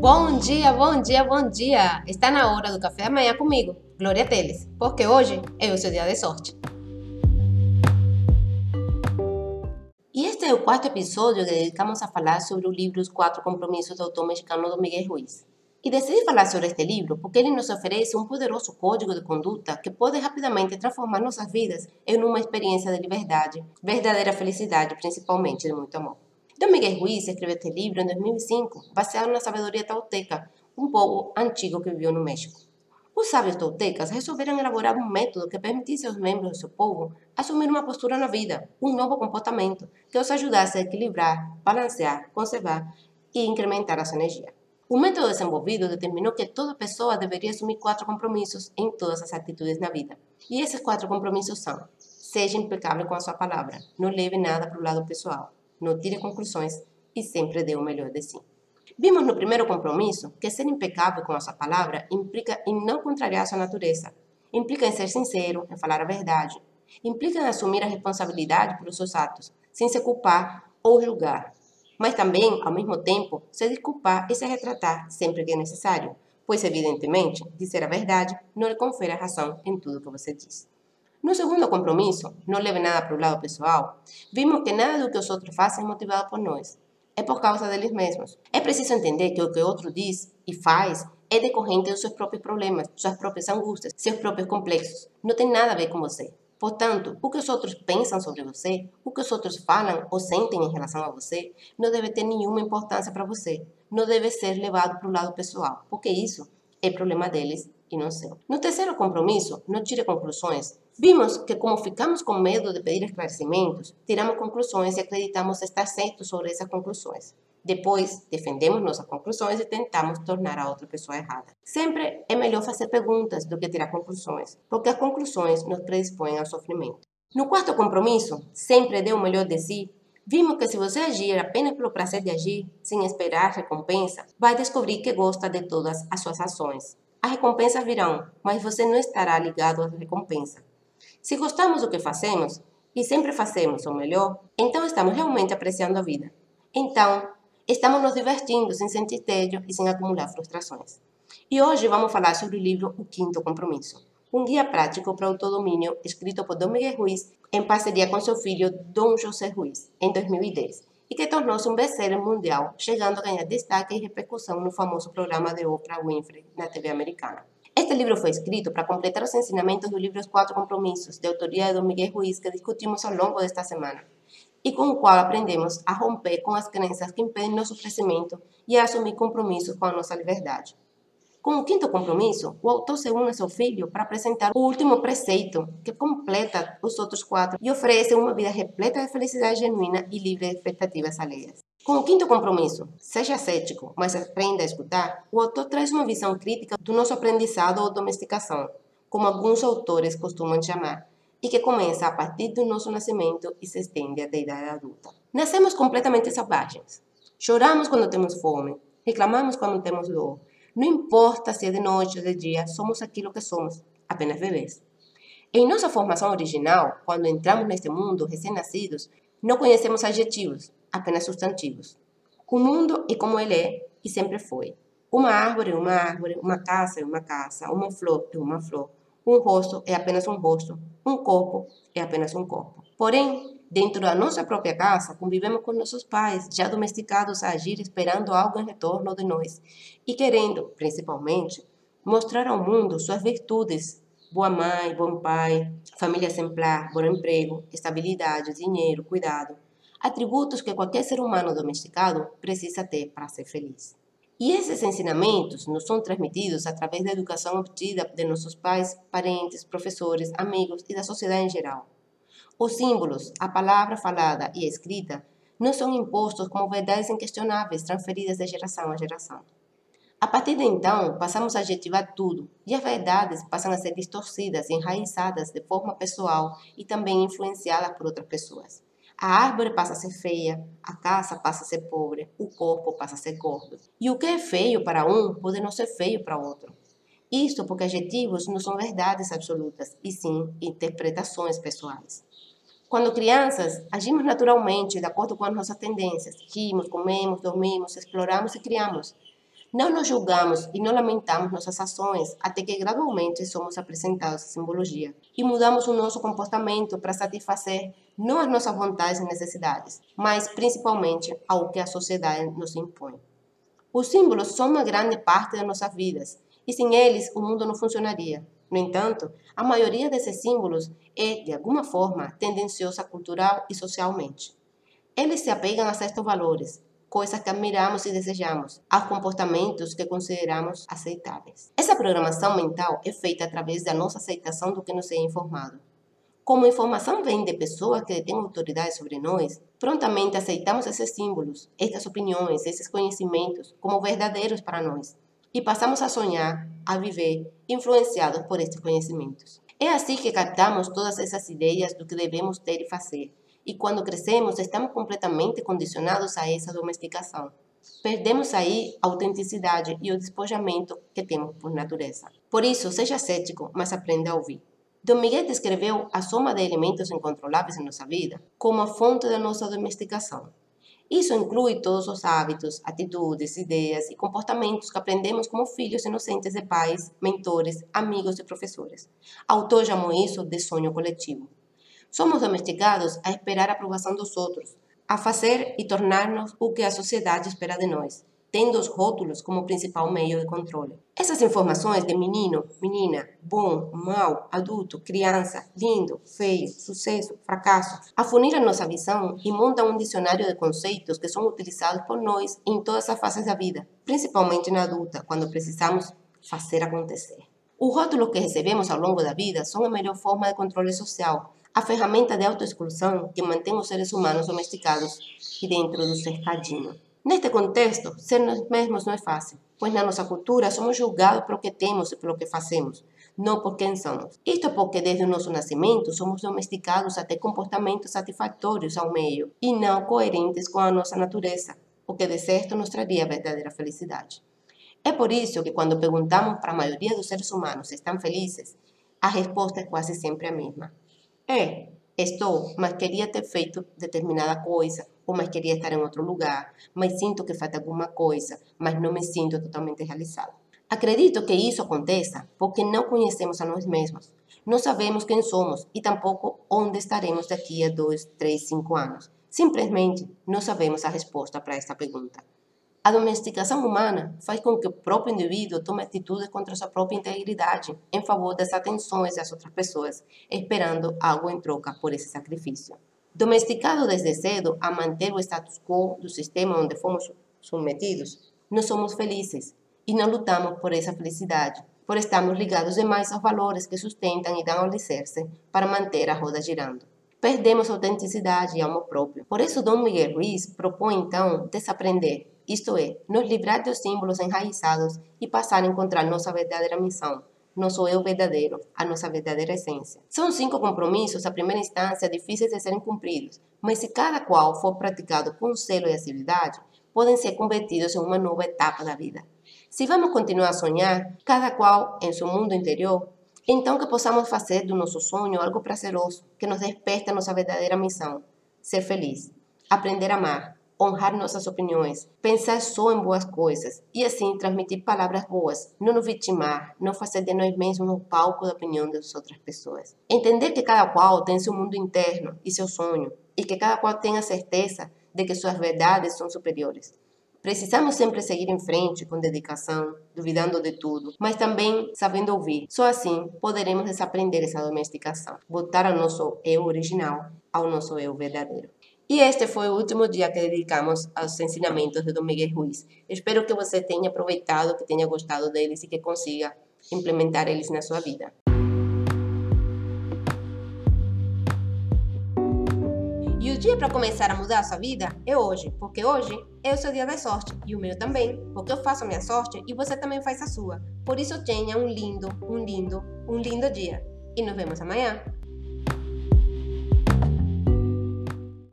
Bom dia, bom dia, bom dia! Está na hora do café da manhã comigo, Glória Teles, porque hoje é o seu dia de sorte. E este é o quarto episódio que dedicamos a falar sobre o livro Os Quatro Compromissos do autor mexicano Domínguez Ruiz. E decidi falar sobre este livro porque ele nos oferece um poderoso código de conduta que pode rapidamente transformar nossas vidas em uma experiência de liberdade, verdadeira felicidade, principalmente de muito amor. Don Miguel Ruiz escreveu este livro em 2005, baseado na sabedoria tolteca, um povo antigo que viveu no México. Os sábios toltecas resolveram elaborar um método que permitisse aos membros do seu povo assumir uma postura na vida, um novo comportamento que os ajudasse a equilibrar, balancear, conservar e incrementar a sua energia. O método desenvolvido determinou que toda pessoa deveria assumir quatro compromissos em todas as atitudes na vida. E esses quatro compromissos são: seja impecável com a sua palavra, não leve nada para o lado pessoal, não tire conclusões e sempre dê o melhor de si. Vimos no primeiro compromisso que ser impecável com a sua palavra implica em não contrariar sua natureza, implica em ser sincero, em falar a verdade, implica em assumir a responsabilidade pelos seus atos, sem se culpar ou julgar, mas também, ao mesmo tempo, se desculpar e se retratar sempre que é necessário, pois, evidentemente, dizer a verdade não lhe confere a razão em tudo que você diz. No segundo compromisso, não leve nada para o lado pessoal, vimos que nada do que os outros fazem é motivado por nós, é por causa deles mesmos. É preciso entender que o que o outro diz e faz é decorrente dos seus próprios problemas, suas próprias angústias, seus próprios complexos. Não tem nada a ver com você. Portanto, o que os outros pensam sobre você, o que os outros falam ou sentem em relação a você, não deve ter nenhuma importância para você. Não deve ser levado para o lado pessoal, porque isso é problema deles e não seu. No terceiro compromisso, não tire conclusões. Vimos que, como ficamos com medo de pedir esclarecimentos, tiramos conclusões e acreditamos estar certos sobre essas conclusões. Depois, defendemos nossas conclusões e tentamos tornar a outra pessoa errada. Sempre é melhor fazer perguntas do que tirar conclusões, porque as conclusões nos predispõem ao sofrimento. No quarto compromisso, sempre dê o melhor de si. Vimos que se você agir apenas pelo prazer de agir, sem esperar recompensa, vai descobrir que gosta de todas as suas ações. As recompensas virão, mas você não estará ligado às recompensas. Se gostamos do que fazemos, e sempre fazemos o melhor, então estamos realmente apreciando a vida. Então, estamos nos divertindo sem sentir tédio e sem acumular frustrações. E hoje vamos falar sobre o livro O Quinto Compromisso, um guia prático para o autodomínio escrito por Dom Miguel Ruiz em parceria com seu filho Dom José Ruiz, em 2010, e que tornou-se um best-seller mundial, chegando a ganhar destaque e repercussão no famoso programa de Oprah Winfrey na TV americana. Este livro foi escrito para completar os ensinamentos do livro Os Quatro Compromissos, de autoria de Dom Miguel Ruiz, que discutimos ao longo desta semana e com o qual aprendemos a romper com as crenças que impedem nosso crescimento e a assumir compromissos com a nossa liberdade. Com o quinto compromisso, o autor se une a seu filho para apresentar o último preceito, que completa os outros quatro e oferece uma vida repleta de felicidade genuína e livre de expectativas alheias. Com o quinto compromisso, seja cético, mas aprenda a escutar, o autor traz uma visão crítica do nosso aprendizado ou domesticação, como alguns autores costumam chamar, e que começa a partir do nosso nascimento e se estende até a idade adulta. Nascemos completamente selvagens. Choramos quando temos fome, reclamamos quando temos dor. Não importa se é de noite ou de dia, somos aquilo que somos, apenas bebês. Em nossa formação original, quando entramos neste mundo recém-nascidos, não conhecemos adjetivos, apenas substantivos. O mundo é como ele é e sempre foi. Uma árvore é uma árvore, uma casa é uma casa, uma flor é uma flor, um rosto é apenas um rosto, um corpo é apenas um corpo. Porém, dentro da nossa própria casa, convivemos com nossos pais, já domesticados a agir esperando algo em retorno de nós e querendo, principalmente, mostrar ao mundo suas virtudes. Boa mãe, bom pai, família exemplar, bom emprego, estabilidade, dinheiro, cuidado. Atributos que qualquer ser humano domesticado precisa ter para ser feliz. E esses ensinamentos nos são transmitidos através da educação obtida de nossos pais, parentes, professores, amigos e da sociedade em geral. Os símbolos, a palavra falada e escrita não são impostos como verdades inquestionáveis transferidas de geração a geração. A partir de então, passamos a adjetivar tudo, e as verdades passam a ser distorcidas, enraizadas de forma pessoal e também influenciadas por outras pessoas. A árvore passa a ser feia, a casa passa a ser pobre, o corpo passa a ser gordo. E o que é feio para um pode não ser feio para outro. Isto porque adjetivos não são verdades absolutas, e sim interpretações pessoais. Quando crianças, agimos naturalmente de acordo com as nossas tendências. Rimos, comemos, dormimos, exploramos e criamos. Não nos julgamos e não lamentamos nossas ações até que gradualmente somos apresentados à simbologia e mudamos o nosso comportamento para satisfazer não as nossas vontades e necessidades, mas principalmente ao que a sociedade nos impõe. Os símbolos são uma grande parte das nossas vidas e sem eles o mundo não funcionaria. No entanto, a maioria desses símbolos é, de alguma forma, tendenciosa cultural e socialmente. Eles se apegam a certos valores, coisas que admiramos e desejamos, aos comportamentos que consideramos aceitáveis. Essa programação mental é feita através da nossa aceitação do que nos é informado. Como a informação vem de pessoas que têm autoridade sobre nós, prontamente aceitamos esses símbolos, estas opiniões, esses conhecimentos como verdadeiros para nós e passamos a sonhar, a viver, influenciados por estes conhecimentos. É assim que captamos todas essas ideias do que devemos ter e fazer, e quando crescemos, estamos completamente condicionados a essa domesticação. Perdemos aí a autenticidade e o despojamento que temos por natureza. Por isso, seja cético, mas aprenda a ouvir. Dom Miguel descreveu a soma de elementos incontroláveis em nossa vida como a fonte da nossa domesticação. Isso inclui todos os hábitos, atitudes, ideias e comportamentos que aprendemos como filhos inocentes de pais, mentores, amigos e professores. Autor chamou isso de sonho coletivo. Somos domesticados a esperar a aprovação dos outros, a fazer e tornar-nos o que a sociedade espera de nós, tendo os rótulos como principal meio de controle. Essas informações de menino, menina, bom, mal, adulto, criança, lindo, feio, sucesso, fracasso, afuniram nossa visão e montam um dicionário de conceitos que são utilizados por nós em todas as fases da vida, principalmente na adulta, quando precisamos fazer acontecer. Os rótulos que recebemos ao longo da vida são a melhor forma de controle social, a ferramenta de autoexclusão que mantém os seres humanos domesticados e dentro do cercadinho. Neste contexto, ser nós mesmos não é fácil, pois na nossa cultura somos julgados pelo que temos e pelo que fazemos, não por quem somos. Isto porque desde o nosso nascimento somos domesticados a ter comportamentos satisfatórios ao meio e não coerentes com a nossa natureza, o que de certo nos traria verdadeira felicidade. É por isso que quando perguntamos para a maioria dos seres humanos se estão felizes, a resposta é quase sempre a mesma. É, estou, mas queria ter feito determinada coisa, ou mas queria estar em outro lugar, mas sinto que falta alguma coisa, mas não me sinto totalmente realizado. Acredito que isso aconteça porque não conhecemos a nós mesmos. Não sabemos quem somos e tampouco onde estaremos daqui a dois, três, cinco anos. Simplesmente não sabemos a resposta para esta pergunta. A domesticação humana faz com que o próprio indivíduo tome atitudes contra sua própria integridade em favor das atenções das outras pessoas, esperando algo em troca por esse sacrifício. Domesticado desde cedo a manter o status quo do sistema onde fomos submetidos, não somos felizes e não lutamos por essa felicidade, por estarmos ligados demais aos valores que sustentam e dão alicerce para manter a roda girando perdemos autenticidade e amor próprio. Por isso, Dom Miguel Ruiz propõe então desaprender isto é, nos livrar dos símbolos enraizados e passar a encontrar nossa verdadeira missão, nosso eu verdadeiro, a nossa verdadeira essência. São cinco compromissos, à primeira instância, difíceis de serem cumpridos, mas se cada qual for praticado com zelo e assiduidade, podem ser convertidos em uma nova etapa da vida. Se vamos continuar a sonhar, cada qual em seu mundo interior, então que possamos fazer do nosso sonho algo prazeroso, que nos desperte a nossa verdadeira missão, ser feliz, aprender a amar, honrar nossas opiniões, pensar só em boas coisas e assim transmitir palavras boas, não nos vitimar, não fazer de nós mesmos o palco da opinião das outras pessoas. Entender que cada qual tem seu mundo interno e seu sonho e que cada qual tem a certeza de que suas verdades são superiores. Precisamos sempre seguir em frente com dedicação, duvidando de tudo, mas também sabendo ouvir. Só assim poderemos desaprender essa domesticação, voltar ao nosso eu original, ao nosso eu verdadeiro. E este foi o último dia que dedicamos aos ensinamentos de Dom Miguel Ruiz. Espero que você tenha aproveitado, que tenha gostado deles e que consiga implementar eles na sua vida. E o dia para começar a mudar a sua vida é hoje, porque hoje é o seu dia da sorte e o meu também, porque eu faço a minha sorte e você também faz a sua. Por isso tenha um lindo, um lindo, um lindo dia. E nos vemos amanhã.